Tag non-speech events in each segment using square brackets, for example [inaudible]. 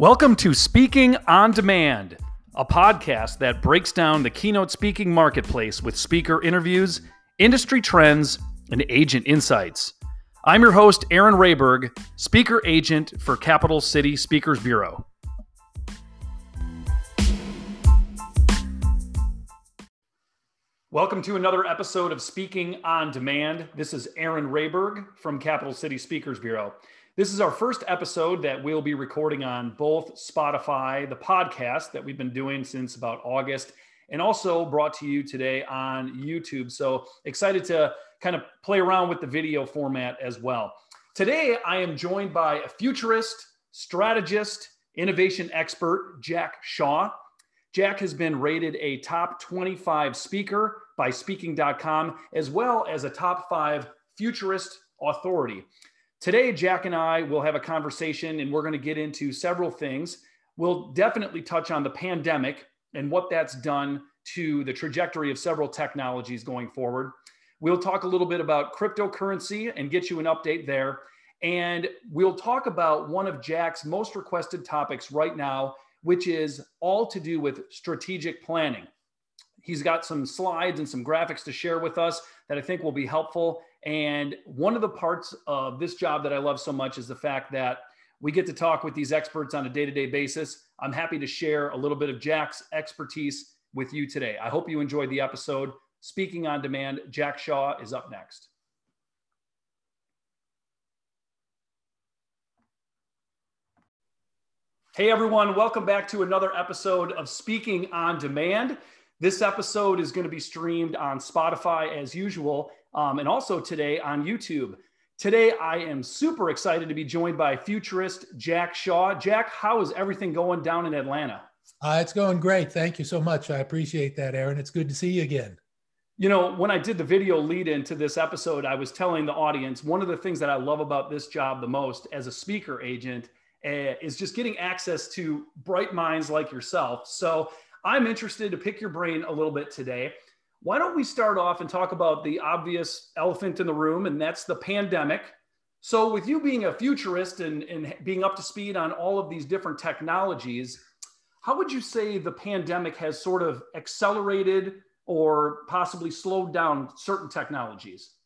Welcome to Speaking on Demand, a podcast that breaks down the keynote speaking marketplace with speaker interviews, industry trends, and agent insights. I'm your host, Aaron Rayberg, speaker agent for Capital City Speakers Bureau. Welcome to another episode of Speaking on Demand. This is Aaron Rayberg from Capital City Speakers Bureau. This is our first episode that we'll be recording on both Spotify, the podcast that we've been doing since about August, and also brought to you today on YouTube. So excited to kind of play around with the video format as well. Today, I am joined by a futurist, strategist, innovation expert, Jack Shaw. Jack has been rated a top 25 speaker by speaking.com, as well as a top five futurist authority. Today, Jack and I will have a conversation and we're going to get into several things. We'll definitely touch on the pandemic and what that's done to the trajectory of several technologies going forward. We'll talk a little bit about cryptocurrency and get you an update there. And we'll talk about one of Jack's most requested topics right now, which is all to do with strategic planning. He's got some slides and some graphics to share with us that I think will be helpful. And one of the parts of this job that I love so much is the fact that we get to talk with these experts on a day to day basis. I'm happy to share a little bit of Jack's expertise with you today. I hope you enjoyed the episode. Speaking on demand, Jack Shaw is up next. Hey everyone, welcome back to another episode of Speaking on Demand. This episode is going to be streamed on Spotify as usual um, and also today on YouTube. Today, I am super excited to be joined by futurist Jack Shaw. Jack, how is everything going down in Atlanta? Uh, it's going great. Thank you so much. I appreciate that, Aaron. It's good to see you again. You know, when I did the video lead into this episode, I was telling the audience one of the things that I love about this job the most as a speaker agent uh, is just getting access to bright minds like yourself. So I'm interested to pick your brain a little bit today why don't we start off and talk about the obvious elephant in the room, and that's the pandemic. So, with you being a futurist and, and being up to speed on all of these different technologies, how would you say the pandemic has sort of accelerated or possibly slowed down certain technologies?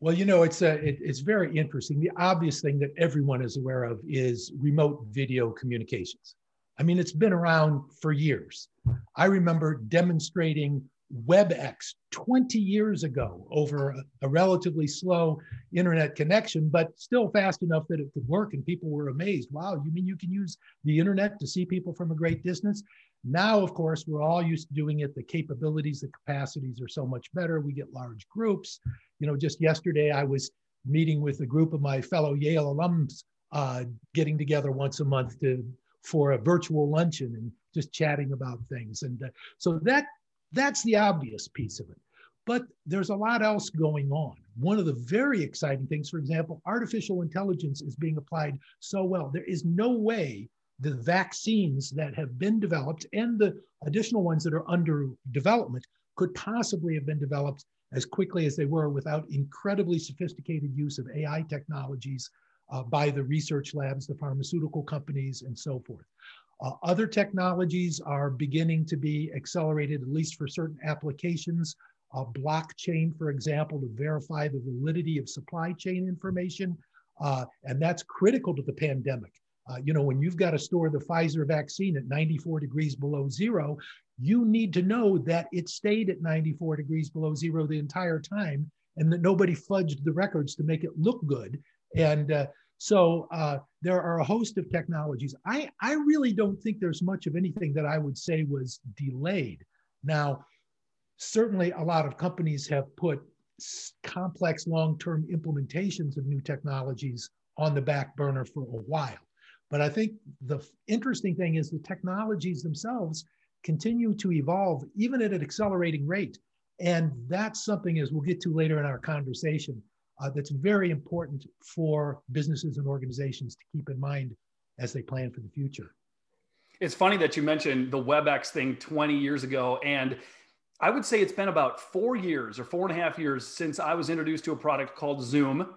Well, you know, it's a, it, it's very interesting. The obvious thing that everyone is aware of is remote video communications. I mean, it's been around for years. I remember demonstrating WebEx 20 years ago over a, a, relatively slow internet connection, but still fast enough that it could work. And people were amazed. Wow, you mean you can use the internet to see people from a great distance? Now, of course, we're all used to doing it. The capabilities, the capacities are so much better. We get large groups. You know, just yesterday I was meeting with a group of my fellow Yale alums, uh, getting together once a month to for a virtual luncheon and just chatting about things. And uh, so that that's the obvious piece of it. But there's a lot else going on. One of the very exciting things, for example, artificial intelligence is being applied so well. There is no way the vaccines that have been developed and the additional ones that are under development could possibly have been developed as quickly as they were without incredibly sophisticated use of AI technologies uh, by the research labs, the pharmaceutical companies, and so forth. Uh, other technologies are beginning to be accelerated, at least for certain applications. Uh, blockchain, for example, to verify the validity of supply chain information. Uh, and that's critical to the pandemic. Uh, you know, when you've got to store the Pfizer vaccine at 94 degrees below zero, you need to know that it stayed at 94 degrees below zero the entire time and that nobody fudged the records to make it look good. And uh, so uh, there are a host of technologies. I, I really don't think there's much of anything that I would say was delayed. Now, certainly a lot of companies have put complex long-term implementations of new technologies on the back burner for a while. But I think the interesting thing is the technologies themselves continue to evolve even at an accelerating rate. And that's something, as we'll get to later in our conversation, uh, that's very important for businesses and organizations to keep in mind as they plan for the future. It's funny that you mentioned the WebEx thing 20 years ago. And I would say it's been about four years or four and a half years since I was introduced to a product called Zoom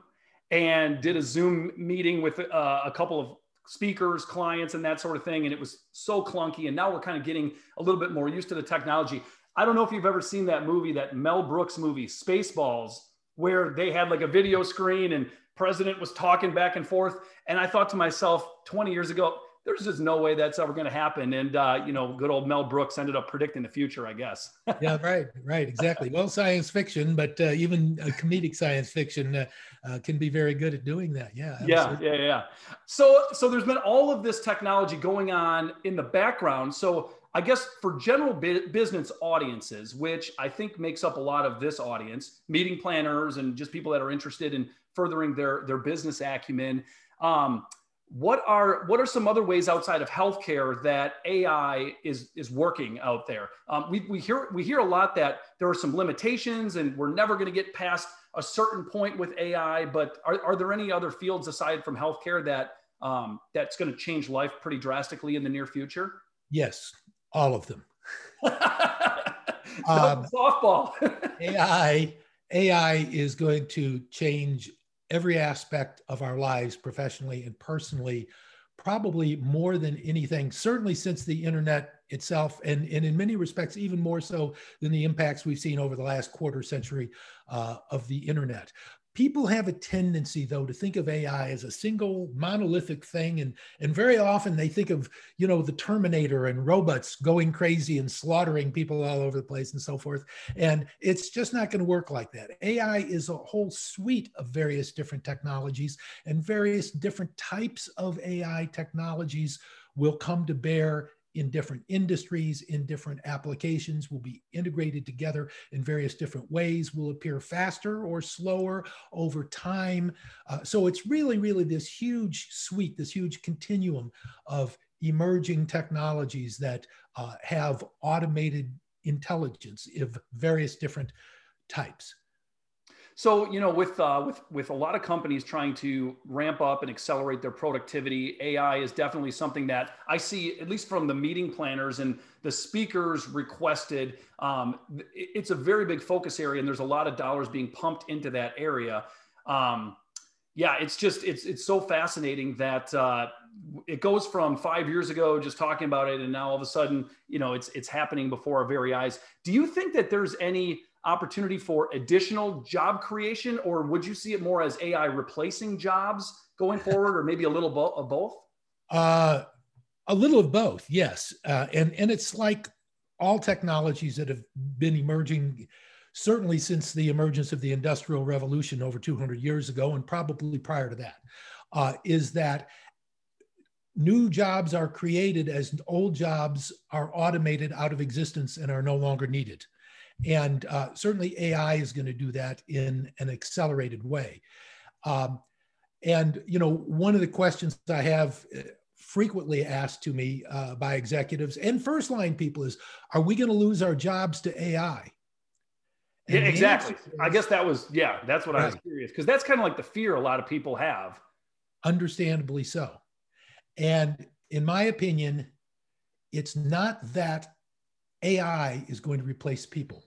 and did a Zoom meeting with uh, a couple of speakers, clients, and that sort of thing. And it was so clunky. And now we're kind of getting a little bit more used to the technology. I don't know if you've ever seen that movie, that Mel Brooks movie, Spaceballs, where they had like a video screen and president was talking back and forth. And I thought to myself 20 years ago, there's just no way that's ever going to happen. And, uh, you know, good old Mel Brooks ended up predicting the future, I guess. [laughs] yeah, right, right, exactly. Well, science fiction, but uh, even comedic science fiction uh, uh, can be very good at doing that. Yeah. Absolutely. Yeah, yeah, yeah. So, so there's been all of this technology going on in the background. So I guess for general business audiences, which I think makes up a lot of this audience, meeting planners and just people that are interested in furthering their their business acumen. Um, what are what are some other ways outside of healthcare that AI is is working out there? Um, we, we hear we hear a lot that there are some limitations and we're never going to get past a certain point with AI. But are, are there any other fields aside from healthcare that um, that's going to change life pretty drastically in the near future? Yes, all of them. [laughs] um, softball. [laughs] AI AI is going to change every aspect of our lives professionally and personally probably more than anything certainly since the internet itself and, and in many respects even more so than the impacts we've seen over the last quarter century uh, of the internet people have a tendency though to think of ai as a single monolithic thing and and very often they think of you know the terminator and robots going crazy and slaughtering people all over the place and so forth and it's just not going to work like that. Ai is a whole suite of various different technologies and various different types of ai technologies will come to bear in different industries, in different applications, will be integrated together in various different ways, will appear faster or slower over time. Uh, so it's really, really this huge suite, this huge continuum of emerging technologies that uh, have automated intelligence of various different types. So you know, with uh, with with a lot of companies trying to ramp up and accelerate their productivity, AI is definitely something that I see, at least from the meeting planners and the speakers requested. Um, it's a very big focus area, and there's a lot of dollars being pumped into that area. Um, yeah, it's just it's it's so fascinating that uh, it goes from five years ago just talking about it, and now all of a sudden, you know, it's it's happening before our very eyes. Do you think that there's any opportunity for additional job creation, or would you see it more as AI replacing jobs going [laughs] forward, or maybe a little bo- of both? Uh, a little of both, yes. Uh, and and it's like all technologies that have been emerging, certainly since the emergence of the Industrial Revolution over 200 years ago, and probably prior to that, uh, is that new jobs are created as old jobs are automated out of existence and are no longer needed. And uh, certainly AI is going to do that in an accelerated way. Um, and, you know, one of the questions I have uh, frequently asked to me uh, by executives and first line people is, are we going to lose our jobs to AI? And yeah, exactly. Is, I guess that was, yeah, that's what right. I was curious because that's kind of like the fear a lot of people have. Understandably so. And in my opinion, it's not that AI is going to replace people.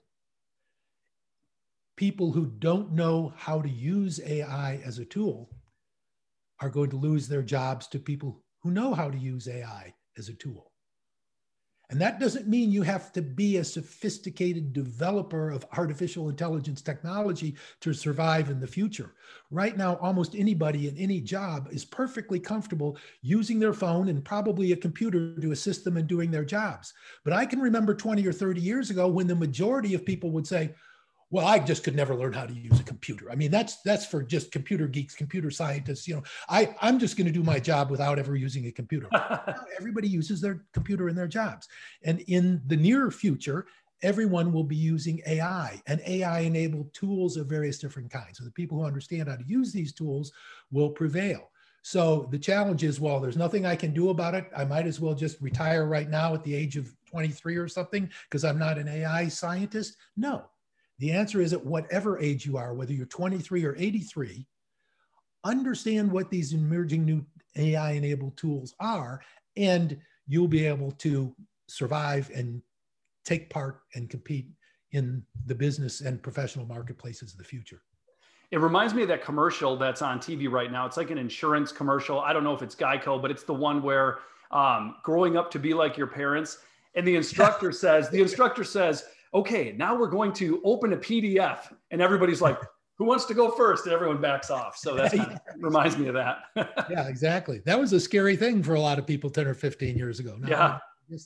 People who don't know how to use AI as a tool are going to lose their jobs to people who know how to use AI as a tool. And that doesn't mean you have to be a sophisticated developer of artificial intelligence technology to survive in the future. Right now, almost anybody in any job is perfectly comfortable using their phone and probably a computer to assist them in doing their jobs. But I can remember 20 or 30 years ago when the majority of people would say, well i just could never learn how to use a computer. I mean that's that's for just computer geeks computer scientists you know. I i'm just going to do my job without ever using a computer. [laughs] Everybody uses their computer in their jobs. And in the near future everyone will be using ai and ai enabled tools of various different kinds. So the people who understand how to use these tools will prevail. So the challenge is well there's nothing i can do about it. I might as well just retire right now at the age of 23 or something because i'm not an ai scientist? No the answer is at whatever age you are, whether you're 23 or 83, understand what these emerging new AI enabled tools are, and you'll be able to survive and take part and compete in the business and professional marketplaces of the future. It reminds me of that commercial that's on TV right now. It's like an insurance commercial. I don't know if it's Geico, but it's the one where um, growing up to be like your parents. And the instructor [laughs] says, the instructor says, okay, now we're going to open a PDF. And everybody's like, who wants to go first? And everyone backs off. So that [laughs] reminds me of that. [laughs] yeah, exactly. That was a scary thing for a lot of people 10 or 15 years ago. Now, yeah.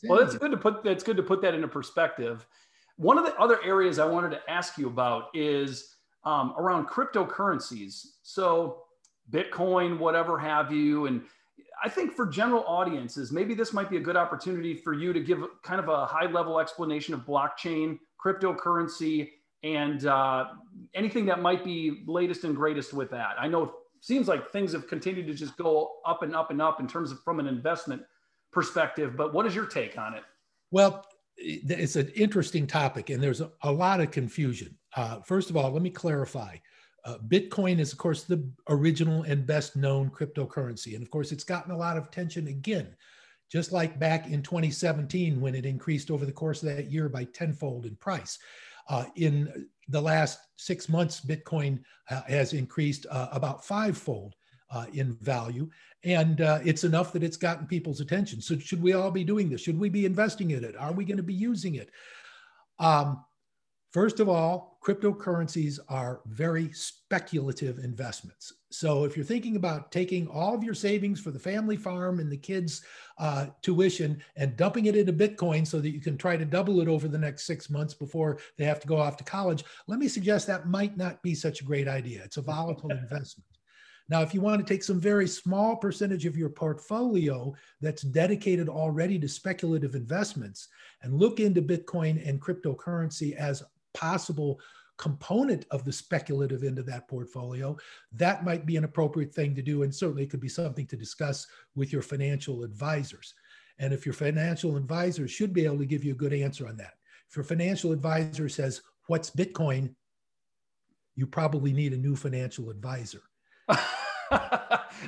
Well, it's good to put that's good to put that into perspective. One of the other areas I wanted to ask you about is um, around cryptocurrencies. So Bitcoin, whatever have you, and I think for general audiences, maybe this might be a good opportunity for you to give kind of a high level explanation of blockchain, cryptocurrency, and uh, anything that might be latest and greatest with that. I know it seems like things have continued to just go up and up and up in terms of from an investment perspective, but what is your take on it? Well, it's an interesting topic and there's a, lot of confusion. Uh, first of all, let me clarify. Uh, Bitcoin is, of course, the original and best known cryptocurrency. And of course, it's gotten a lot of attention again, just like back in 2017 when it increased over the course of that year by tenfold in price. Uh, in the last six months, Bitcoin uh, has increased uh, about fivefold uh, in value. And uh, it's enough that it's gotten people's attention. So, should we all be doing this? Should we be investing in it? Are we going to be using it? Um, First of all, cryptocurrencies are very speculative investments. So if you're thinking about taking all of your savings for the family farm and the kids' uh, tuition and dumping it into Bitcoin so that you can try to double it over the next six months before they have to go off to college, let me suggest that might not be such a great idea. It's a volatile [laughs] investment. Now, if you want to take some very small percentage of your portfolio that's dedicated already to speculative investments and look into Bitcoin and cryptocurrency as possible component of the speculative into that portfolio, that might be an appropriate thing to do. And certainly it could be something to discuss with your financial advisors. And if your financial advisor should be able to give you a good answer on that. If your financial advisor says, What's Bitcoin? you probably need a new financial advisor. [laughs]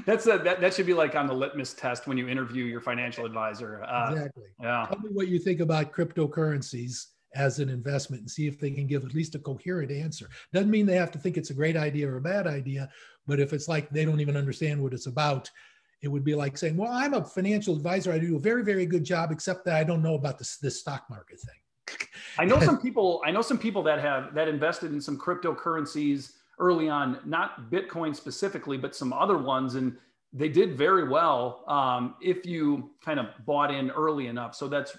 That's a, that, that should be like on the litmus test when you interview your financial advisor. Uh, exactly. Yeah. Tell me what you think about cryptocurrencies as an investment and see if they can give at least a coherent answer. Doesn't mean they have to think it's a great idea or a bad idea, but if it's like they don't even understand what it's about, it would be like saying, "Well, I'm a financial advisor. I do a very, very good job, except that I don't know about this this stock market thing." [laughs] I know [laughs] some people. I know some people that have that invested in some cryptocurrencies early on, not Bitcoin specifically, but some other ones, and they did very well um, if you kind of bought in early enough. So that's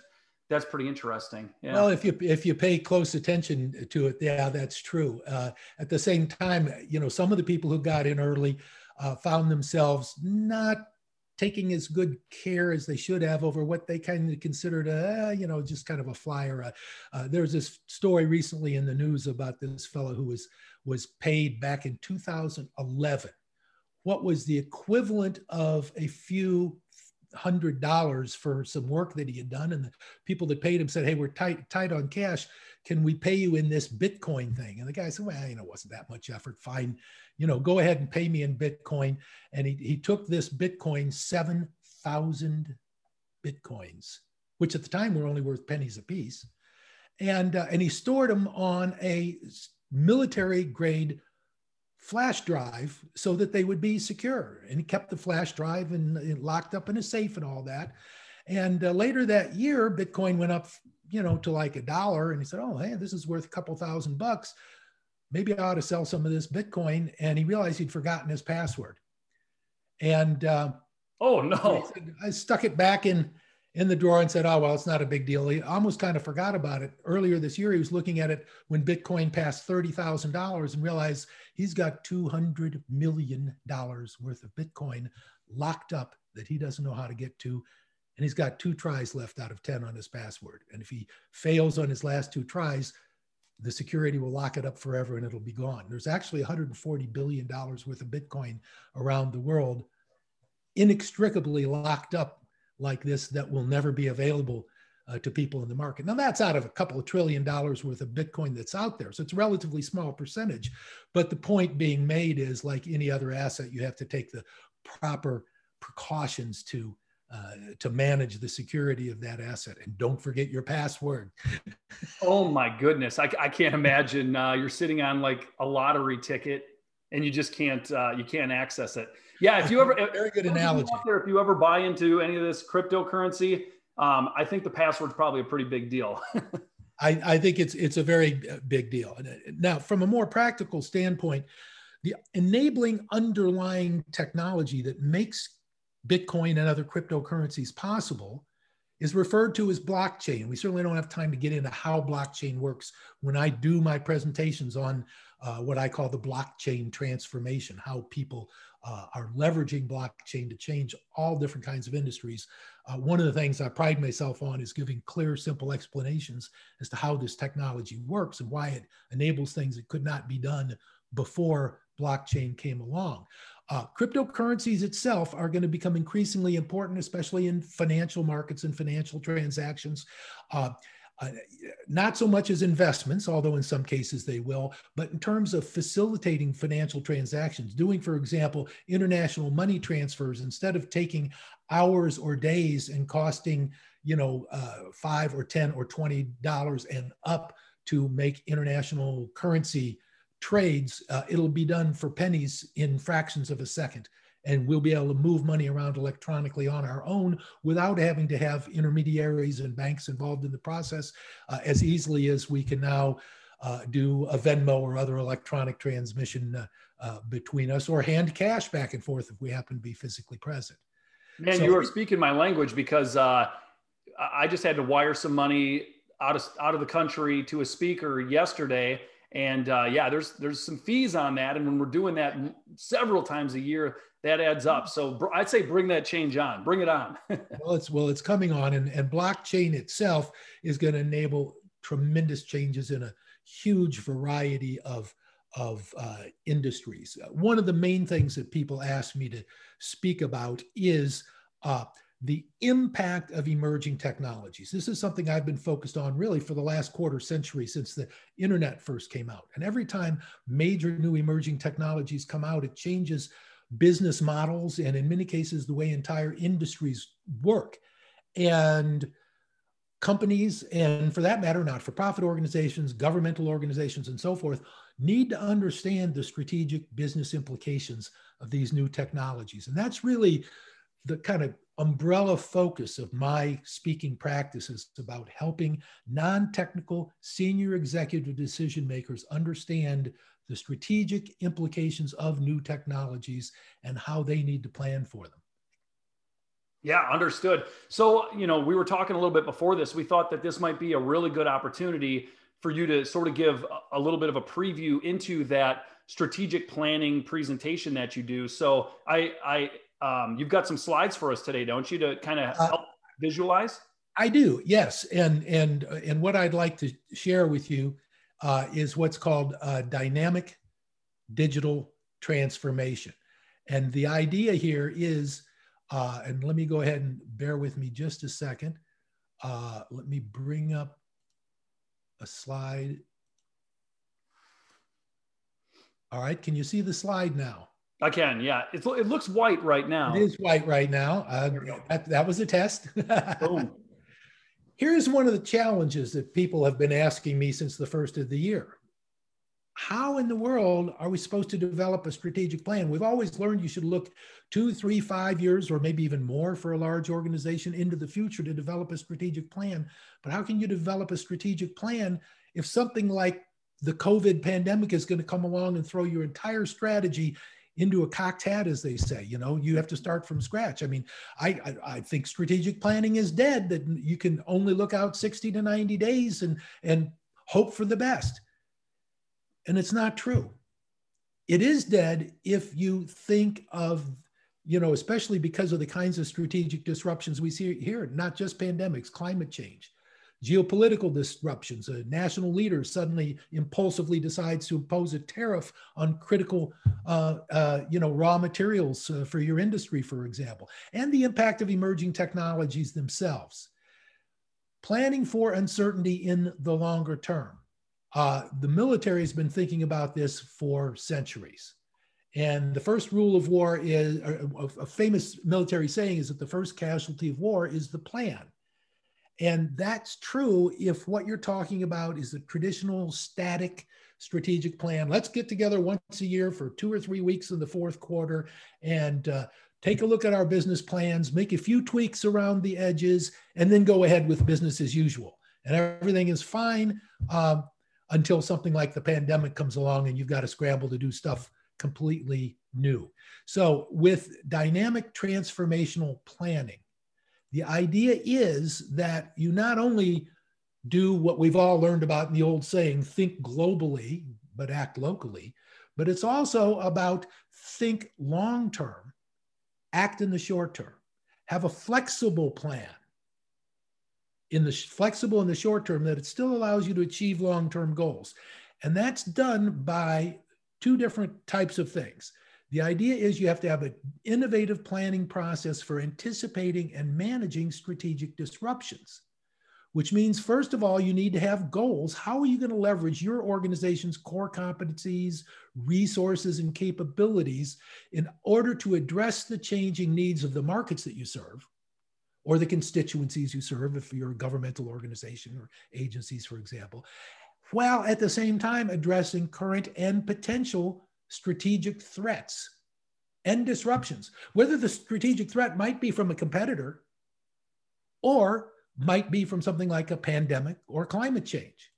that's pretty interesting. Yeah. Well, if you if you pay close attention to it, yeah, that's true. Uh, at the same time, you know, some of the people who got in early uh, found themselves not taking as good care as they should have over what they kind of considered a, uh, you know, just kind of a flyer. Uh, uh, there was this story recently in the news about this fellow who was was paid back in 2011. What was the equivalent of a few hundred dollars for some work that he had done, and the people that paid him said, "Hey, we're tight tight on cash. Can we pay you in this Bitcoin thing?" And the guy said, "Well, you know, it wasn't that much effort. Fine, you know, go ahead and pay me in Bitcoin." And he he took this Bitcoin, seven thousand bitcoins, which at the time were only worth pennies a piece, and uh, and he stored them on a military grade flash drive so that they would be secure. And he kept the flash drive and, and locked up in a safe and all that. And uh, later that year, Bitcoin went up, you know, to like a dollar. And he said, "Oh, hey, this is worth a couple thousand bucks. Maybe I ought to sell some of this Bitcoin." And he realized he'd forgotten his password. And uh, oh no, I stuck it back in in the drawer and said, oh, well, it's not a big deal. He almost kind of forgot about it. Earlier this year, he was looking at it when Bitcoin passed $30,000 and realized he's got $200 million worth of Bitcoin locked up that he doesn't know how to get to. And he's got two tries left out of 10 on his password. And if he fails on his last two tries, the security will lock it up forever and it'll be gone. There's actually $140 billion worth of Bitcoin around the world inextricably locked up like this that will never be available uh, to people in the market. Now, that's out of a couple of trillion dollars worth of Bitcoin that's out there. So it's a relatively small percentage. But the point being made is like any other asset, you have to take the proper precautions to. Uh, to manage the security of that asset and don't forget your password [laughs] oh my goodness i, I can't imagine uh, you're sitting on like a lottery ticket and you just can't uh, you can't access it. Yeah, if you ever [laughs] very good analogy. There, if you ever buy into any of this cryptocurrency, um, I think the password's probably a pretty big deal. [laughs] I, I think it's it's a very big deal. Now, from a more practical standpoint, the enabling underlying technology that makes Bitcoin and other cryptocurrencies possible is referred to as blockchain. We certainly don't have time to get into how blockchain works when I do my presentations on uh, what I call the blockchain transformation, how people uh, are leveraging blockchain to change all different kinds of industries. Uh, one of the things I pride myself on is giving clear, simple explanations as to how this technology works and why it enables things that could not be done before blockchain came along. Uh, cryptocurrencies itself are going to become increasingly important, especially in financial markets and financial transactions. Uh, uh, not so much as investments, although in some cases they will, but in terms of facilitating financial transactions, doing, for example, international money transfers instead of taking hours or days and costing, you know, uh, five or ten or twenty dollars and up to make international currency trades, uh, it'll be done for pennies in fractions of a second. And we'll be able to move money around electronically on our own without having to have intermediaries and banks involved in the process uh, as easily as we can now uh, do a Venmo or other electronic transmission uh, uh, between us or hand cash back and forth if we happen to be physically present. Man, so, you are speaking my language because uh, I just had to wire some money out of out of the country to a speaker yesterday, and uh, yeah, there's there's some fees on that, and when we're doing that several times a year, that adds up. So I'd say bring that change on, bring it on. [laughs] well, it's well, it's coming on, and and blockchain itself is going to enable tremendous changes in a huge variety of of uh, industries. One of the main things that people ask me to speak about is uh, the impact of emerging technologies. This is something I've been focused on really for the last quarter century since the internet first came out. And every time major new emerging technologies come out, it changes business models and in many cases the way entire industries work. And companies, and for that matter, not for profit organizations, governmental organizations, and so forth, need to understand the strategic business implications of these new technologies. And that's really the kind of umbrella focus of my speaking practices about helping non-technical senior executive decision makers understand the strategic implications of new technologies and how they need to plan for them. Yeah, understood. So, you know, we were talking a little bit before this. We thought that this might be a really good opportunity for you to sort of give a little bit of a preview into that strategic planning presentation that you do. So, I, I um, you've got some slides for us today, don't you, to kind of uh, help uh, visualize? I do, yes. And and and what I'd like to share with you uh, is what's called dynamic digital transformation. And the idea here is, uh, and let me go ahead and bear with me just a second. Uh, let me bring up a slide. All right, can you see the slide now? I can, yeah. It's, it looks white right now. It is white right now. Uh, that, that was a test. [laughs] Boom. Here's one of the challenges that people have been asking me since the first of the year. How in the world are we supposed to develop a strategic plan? We've always learned you should look two, three, five years, or maybe even more for a large organization into the future to develop a strategic plan. But how can you develop a strategic plan if something like the COVID pandemic is going to come along and throw your entire strategy into a cocked hat, as they say. You know, you have to start from scratch. I mean, I, I, I think strategic planning is dead. That you can only look out sixty to ninety days and and hope for the best. And it's not true. It is dead if you think of you know, especially because of the kinds of strategic disruptions we see here, not just pandemics, climate change, geopolitical disruptions. A national leader suddenly impulsively decides to impose a tariff on critical, uh, uh, you know, raw materials uh, for your industry, for example, and the impact of emerging technologies themselves. Planning for uncertainty in the longer term. Uh, the military has been thinking about this for centuries. And the first rule of war is a famous military saying is that the first casualty of war is the plan. And that's true if what you're talking about is a traditional static strategic plan. Let's get together once a year for two or three weeks in the fourth quarter and uh, take a look at our business plans, make a few tweaks around the edges, and then go ahead with business as usual. And everything is fine um, until something like the pandemic comes along and you've got to scramble to do stuff completely new. So, with dynamic transformational planning, the idea is that you not only do what we've all learned about in the old saying, think globally, but act locally, but it's also about think long term, act in the short term, have a flexible plan in the flexible in the short term that it still allows you to achieve long term goals. And that's done by two different types of things. The idea is you have to have an innovative planning process for anticipating and managing strategic disruptions, which means, first of all, you need to have goals. How are you going to leverage your organization's core competencies, resources, and capabilities in order to address the changing needs of the markets that you serve? Or the constituencies you serve, if you're a governmental organization or agencies, for example, while at the same time addressing current and potential strategic threats and disruptions. Whether the strategic threat might be from a competitor or might be from something like a pandemic or climate change.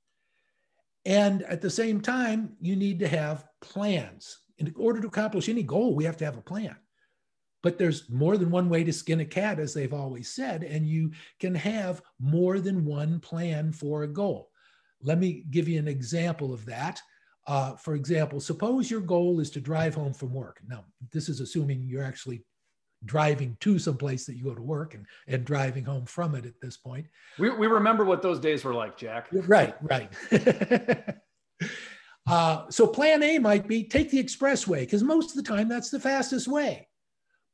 And at the same time, you need to have plans. In order to accomplish any goal, we have to have a plan. But there's more than one way to skin a cat, as they've always said, and you can have more than one plan for a goal. Let me give you an example of that. Uh, for example, suppose your goal is to drive home from work. Now, this is assuming you're actually driving to some place that you go to work and, and driving home from it at this point. We, we remember what those days were like, Jack. Right, right. [laughs] uh, so plan A might be take the expressway because most of the time that's the fastest way.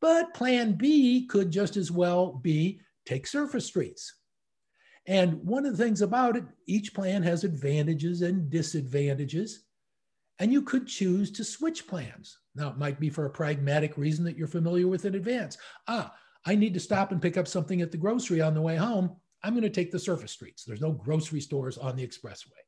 But plan B could just as well be take surface streets. And one of the things about it, each plan has advantages and disadvantages. And you could choose to switch plans. Now, it might be for a pragmatic reason that you're familiar with in advance. Ah, I need to stop and pick up something at the grocery on the way home. I'm going to take the surface streets. There's no grocery stores on the expressway.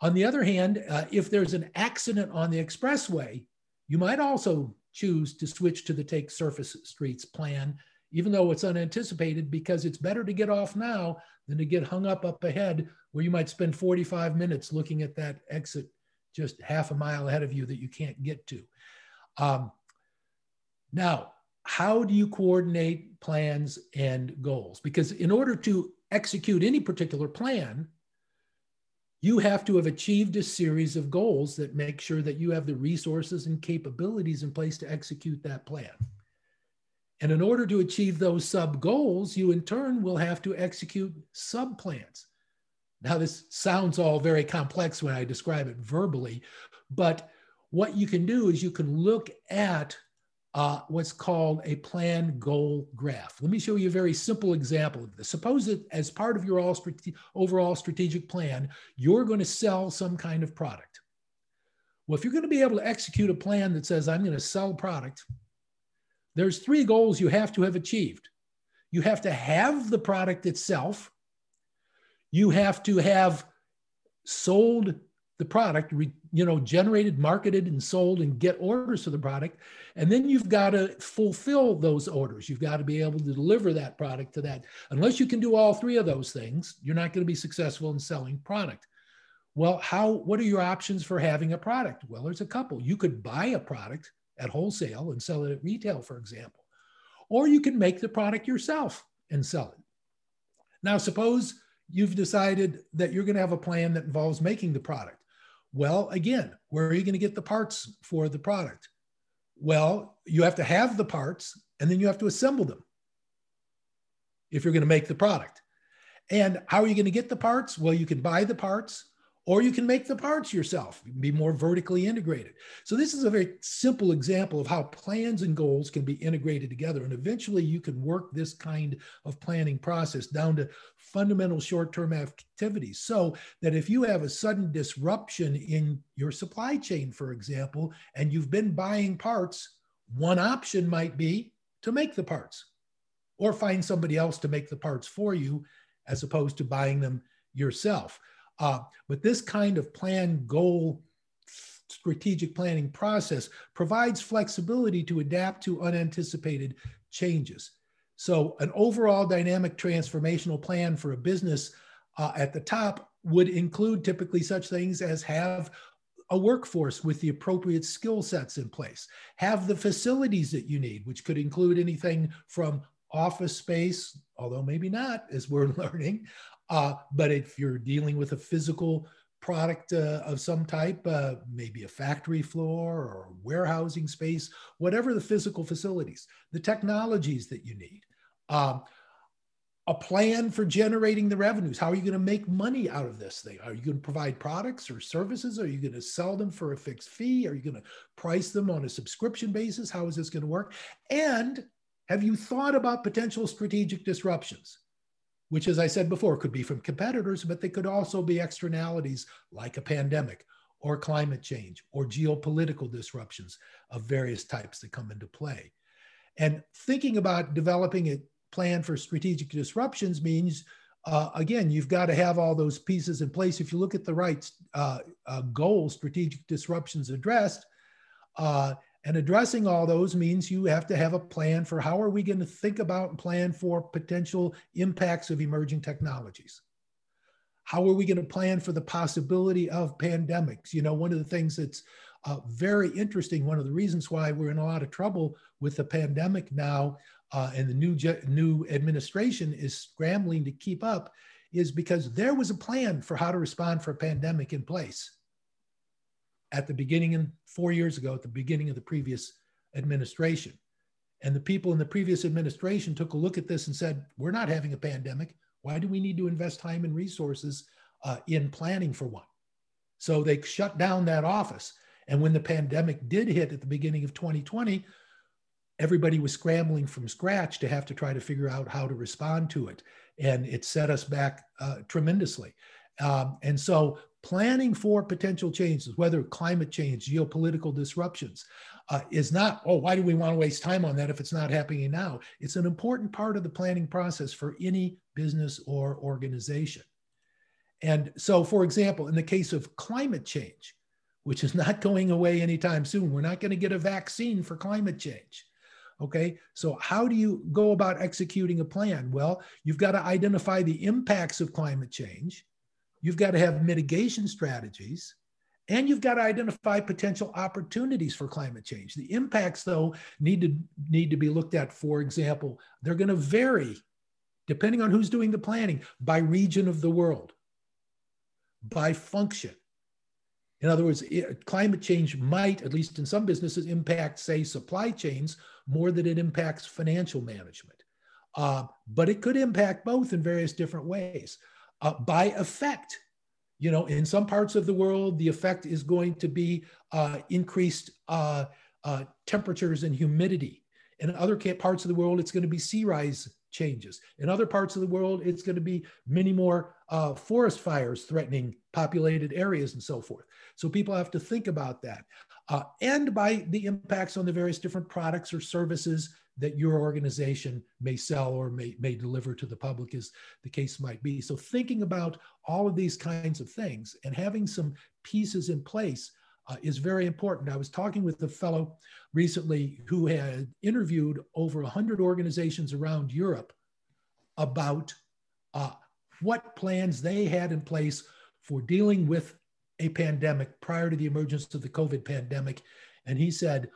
On the other hand, uh, if there's an accident on the expressway, you might also choose to switch to the take surface streets plan, even though it's unanticipated, because it's better to get off now than to get hung up up ahead where you might spend 45 minutes looking at that exit just half a mile ahead of you that you can't get to. Um, now, how do you coordinate plans and goals? Because in order to execute any particular plan, you have to have achieved a series of goals that make sure that you have the resources and capabilities in place to execute that plan. And in order to achieve those sub goals, you in turn will have to execute sub plans. Now, this sounds all very complex when I describe it verbally, but what you can do is you can look at uh, what's called a plan goal graph. Let me show you a very simple example of this. Suppose that as part of your all strate overall strategic plan, you're going to sell some kind of product. Well, if you're going to be able to execute a plan that says, I'm going to sell product, there's three goals you have to have achieved. You have to have the product itself, you have to have sold the product, you know, generated, marketed, and sold, and get orders for the product. And then you've got to fulfill those orders. You've got to be able to deliver that product to that. Unless you can do all three of those things, you're not going to be successful in selling product. Well, how? What are your options for having a product? Well, there's a couple. You could buy a product at wholesale and sell it at retail, for example, or you can make the product yourself and sell it. Now, suppose you've decided that you're going to have a plan that involves making the product. Well, again, where are you going to get the parts for the product? Well, you have to have the parts and then you have to assemble them if you're going to make the product. And how are you going to get the parts? Well, you can buy the parts or you can make the parts yourself, be more vertically integrated. So this is a very simple example of how plans and goals can be integrated together. And eventually you can work this kind of planning process down to fundamental short-term activities so that if you have a sudden disruption in your supply chain, for example, and you've been buying parts, one option might be to make the parts or find somebody else to make the parts for you as opposed to buying them yourself. Uh, but this kind of plan goal strategic planning process provides flexibility to adapt to unanticipated changes. So, an overall dynamic transformational plan for a business uh, at the top would include typically such things as have a workforce with the appropriate skill sets in place, have the facilities that you need, which could include anything from office space, although maybe not, as we're [laughs] learning. Uh, but if you're dealing with a physical product uh, of some type, uh, maybe a factory floor or warehousing space, whatever the physical facilities, the technologies that you need, um, a plan for generating the revenues. How are you going to make money out of this thing? Are you going to provide products or services? Are you going to sell them for a fixed fee? Are you going to price them on a subscription basis? How is this going to work? And have you thought about potential strategic disruptions? Which, as I said before, could be from competitors, but they could also be externalities like a pandemic or climate change or geopolitical disruptions of various types that come into play. And thinking about developing a plan for strategic disruptions means, uh, again, you've got to have all those pieces in place. If you look at the right uh, uh, goal, strategic disruptions addressed, uh, and addressing all those means you have to have a plan for how are we going to think about and plan for potential impacts of emerging technologies. How are we going to plan for the possibility of pandemics? You know, one of the things that's uh, very interesting, one of the reasons why we're in a lot of trouble with the pandemic now uh, and the new, new administration is scrambling to keep up is because there was a plan for how to respond for a pandemic in place at the beginning and four years ago at the beginning of the previous administration. And the people in the previous administration took a look at this and said, we're not having a pandemic. Why do we need to invest time and resources uh, in planning for one? So they shut down that office. And when the pandemic did hit at the beginning of 2020, everybody was scrambling from scratch to have to try to figure out how to respond to it. And it set us back uh, tremendously. Um, and so planning for potential changes, whether climate change, geopolitical disruptions, uh, is not, oh, why do we want to waste time on that if it's not happening now? It's an important part of the planning process for any business or organization. And so, for example, in the case of climate change, which is not going away anytime soon, we're not going to get a vaccine for climate change. Okay, so how do you go about executing a plan? Well, you've got to identify the impacts of climate change You've got to have mitigation strategies and you've got to identify potential opportunities for climate change. The impacts, though, need to need to be looked at. For example, they're going to vary depending on who's doing the planning by region of the world, by function. In other words, it, climate change might, at least in some businesses, impact, say, supply chains more than it impacts financial management. Uh, but it could impact both in various different ways uh, by effect. You know, in some parts of the world, the effect is going to be uh, increased uh, uh temperatures and humidity. In other parts of the world, it's going to be sea rise changes. In other parts of the world, it's going to be many more uh, forest fires threatening populated areas and so forth. So people have to think about that. Uh, and by the impacts on the various different products or services that your organization may sell or may, may deliver to the public as the case might be. So thinking about all of these kinds of things and having some pieces in place uh, is very important. I was talking with a fellow recently who had interviewed over 100 organizations around Europe about uh, what plans they had in place for dealing with a pandemic prior to the emergence of the COVID pandemic. And he said,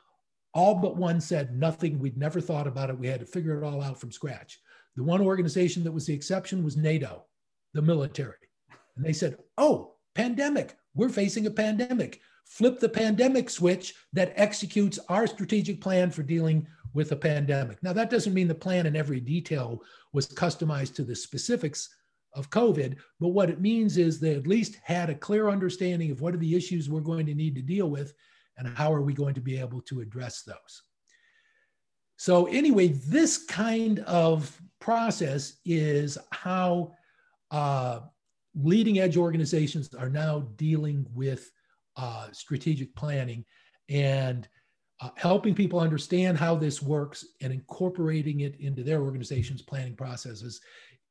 all but one said nothing. We'd never thought about it. We had to figure it all out from scratch. The one organization that was the exception was NATO, the military. And they said, oh, pandemic. We're facing a pandemic. Flip the pandemic switch that executes our strategic plan for dealing with a pandemic. Now, that doesn't mean the plan in every detail was customized to the specifics of COVID, but what it means is they at least had a clear understanding of what are the issues we're going to need to deal with and how are we going to be able to address those? So, anyway, this kind of process is how uh, leading edge organizations are now dealing with uh, strategic planning and uh, helping people understand how this works and incorporating it into their organization's planning processes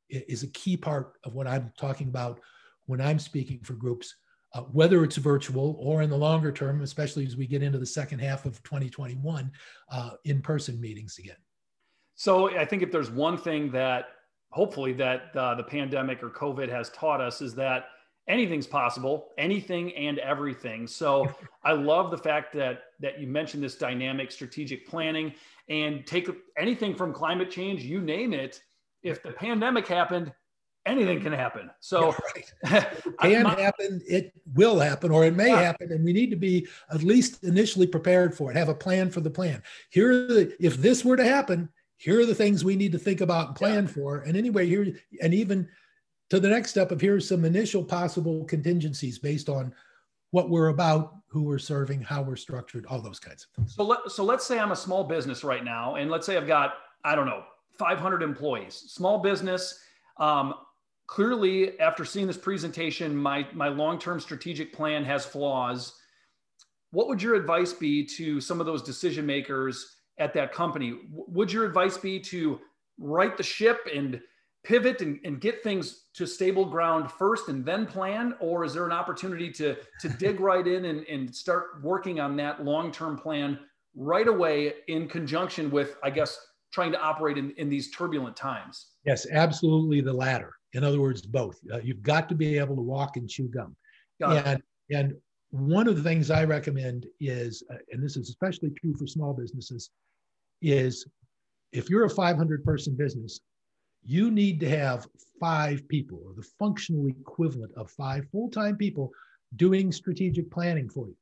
is a key part of what I'm talking about when I'm speaking for groups uh, whether it's virtual or in the longer term, especially as we get into the second half of 2021, uh, in person meetings again. So I think if there's one thing that hopefully that uh, the pandemic or COVID has taught us is that anything's possible, anything and everything. So I love the fact that that you mentioned this dynamic strategic planning and take anything from climate change, you name it. If the pandemic happened, anything can happen. So yeah, right. [laughs] it can my, happen, it will happen, or it may yeah. happen, and we need to be at least initially prepared for it. Have a plan for the plan. Here, the, if this were to happen, here are the things we need to think about and plan yeah. for. And anyway, here and even to the next step of here's some initial possible contingencies based on what we're about, who we're serving, how we're structured, all those kinds of things. So let so let's say I'm a small business right now, and let's say I've got I don't know 500 employees, small business. Um, clearly, after seeing this presentation, my my long term strategic plan has flaws. What would your advice be to some of those decision makers at that company? Would your advice be to right the ship and pivot and, and get things to stable ground first and then plan or is there an opportunity to to [laughs] dig right in and, and start working on that long-term plan right away in conjunction with i guess trying to operate in, in these turbulent times yes absolutely the latter in other words both. Uh, you've got to be able to walk and chew gum. And and one of the things i recommend is uh, and this is especially true for small businesses is if you're a 500 person business you need to have five people or the functional equivalent of five full-time people doing strategic planning for you.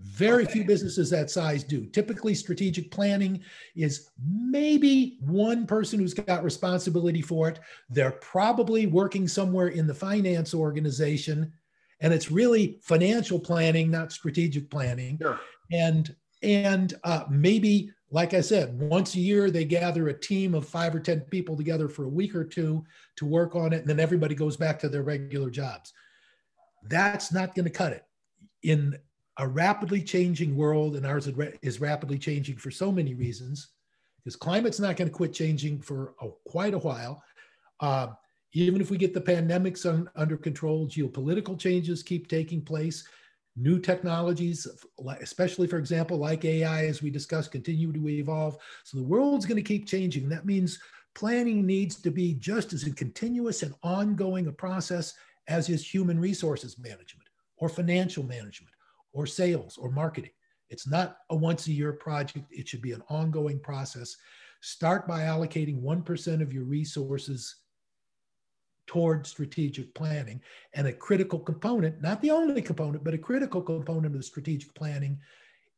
Very few businesses that size do. Typically, strategic planning is maybe one person who's got responsibility for it. They're probably working somewhere in the finance organization, and it's really financial planning, not strategic planning. Sure. And and uh, maybe like I said, once a year they gather a team of five or 10 people together for a week or two to work on it, and then everybody goes back to their regular jobs. That's not going to cut it. In a rapidly changing world, and ours is rapidly changing for so many reasons, because climate's not going to quit changing for a, quite a while. Uh, even if we get the pandemics un, under control, geopolitical changes keep taking place new technologies, especially for example, like AI, as we discussed, continue to evolve. So the world's going to keep changing. That means planning needs to be just as a continuous and ongoing a process as is human resources management or financial management or sales or marketing. It's not a once a year project. It should be an ongoing process. Start by allocating 1% of your resources toward strategic planning. And a critical component, not the only component, but a critical component of the strategic planning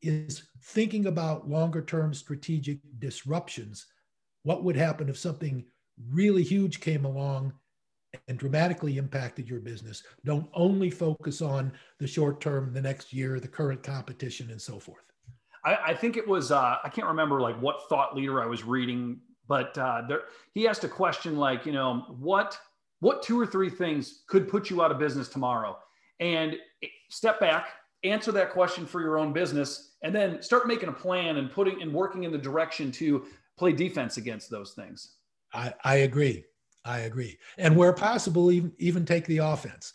is thinking about longer term strategic disruptions. What would happen if something really huge came along and dramatically impacted your business? Don't only focus on the short term, the next year, the current competition, and so forth. I, I think it was, uh, I can't remember like what thought leader I was reading, but uh, there, he asked a question like, you know, what what two or three things could put you out of business tomorrow? And step back, answer that question for your own business, and then start making a plan and putting and working in the direction to play defense against those things. I, I agree. I agree. And where possible, even, even take the offense.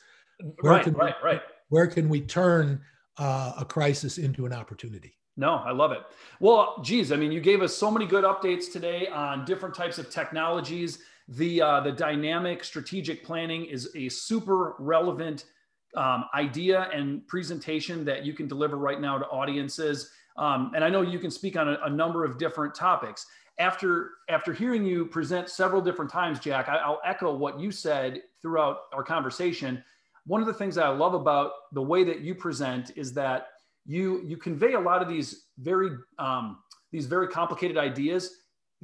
Where right, right, we, right. Where can we turn uh, a crisis into an opportunity? No, I love it. Well, geez, I mean, you gave us so many good updates today on different types of technologies the uh, the dynamic strategic planning is a super relevant um, idea and presentation that you can deliver right now to audiences. Um, and I know you can speak on a, a, number of different topics. After after hearing you present several different times, Jack, I, I'll echo what you said throughout our conversation. One of the things that I love about the way that you present is that you you convey a lot of these very um, these very complicated ideas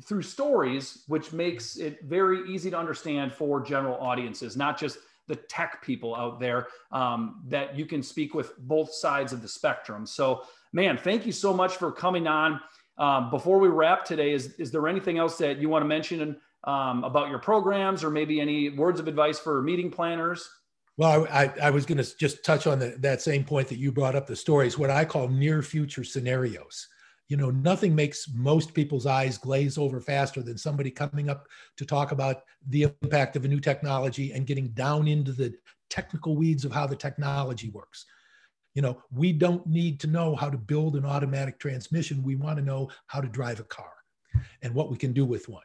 through stories, which makes it very easy to understand for general audiences, not just the tech people out there um, that you can speak with both sides of the spectrum. So, man, thank you so much for coming on. Um, before we wrap today, is, is there anything else that you want to mention um, about your programs or maybe any words of advice for meeting planners? Well, I, I was going to just touch on the, that same point that you brought up the stories, what I call near future scenarios you know nothing makes most people's eyes glaze over faster than somebody coming up to talk about the impact of a new technology and getting down into the technical weeds of how the technology works. You know, we don't need to know how to build an automatic transmission. We want to know how to drive a car and what we can do with one.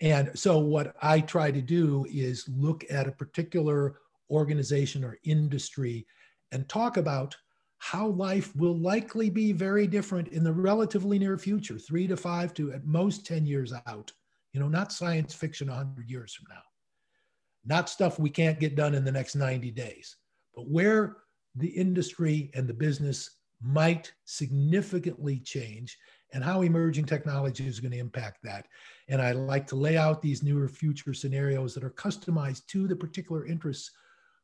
And so, what I try to do is look at a particular organization or industry and talk about how life will likely be very different in the relatively near future, three to five to at most 10 years out. You know, not science fiction 100 years from now, not stuff we can't get done in the next 90 days, but where the industry and the business might significantly change and how emerging technology is going to impact that. And I like to lay out these newer future scenarios that are customized to the particular interests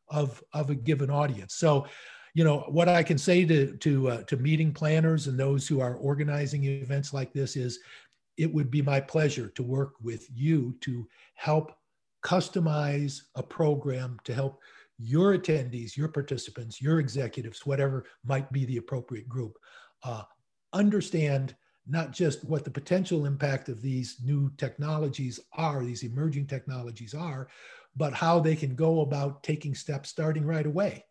of, of a given audience. So, you know, what I can say to, to, uh, to meeting planners and those who are organizing events like this is it would be my pleasure to work with you to help customize a program to help your attendees, your participants, your executives, whatever might be the appropriate group, uh, understand not just what the potential impact of these new technologies are, these emerging technologies are, but how they can go about taking steps starting right away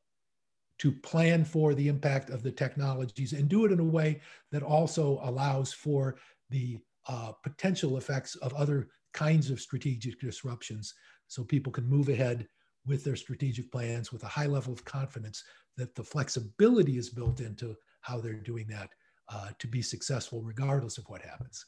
to plan for the impact of the technologies and do it in a way that also allows for the uh, potential effects of other kinds of strategic disruptions so people can move ahead with their strategic plans with a high level of confidence that the flexibility is built into how they're doing that uh, to be successful regardless of what happens.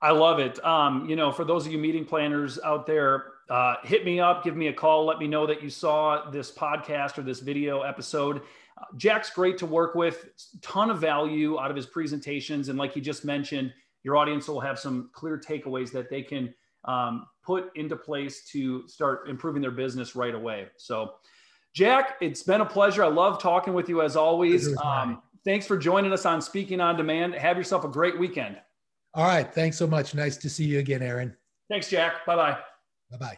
I love it. Um, you know, for those of you meeting planners out there, uh, hit me up, give me a call, let me know that you saw this podcast or this video episode. Uh, Jack's great to work with, ton of value out of his presentations, and like he just mentioned, your audience will have some clear takeaways that they can um, put into place to start improving their business right away. So, Jack, it's been a pleasure. I love talking with you as always. Um, thanks for joining us on Speaking on Demand. Have yourself a great weekend. All right. Thanks so much. Nice to see you again, Aaron. Thanks, Jack. Bye bye. Bye bye.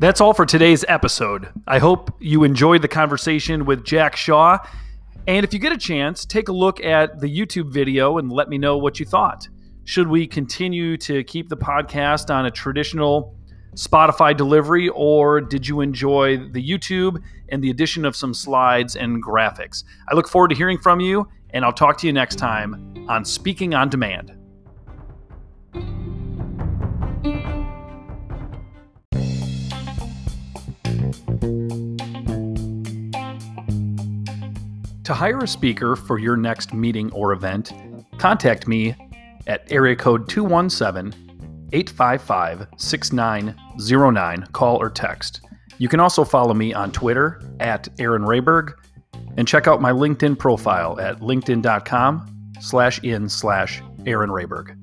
That's all for today's episode. I hope you enjoyed the conversation with Jack Shaw. And if you get a chance, take a look at the YouTube video and let me know what you thought. Should we continue to keep the podcast on a traditional Spotify delivery, or did you enjoy the YouTube and the addition of some slides and graphics? I look forward to hearing from you, and I'll talk to you next time on Speaking on Demand. To hire a speaker for your next meeting or event, contact me at area code 217 855 6909. Call or text. You can also follow me on Twitter at Aaron Rayberg and check out my LinkedIn profile at linkedin.com slash in slash Aaron Rayberg.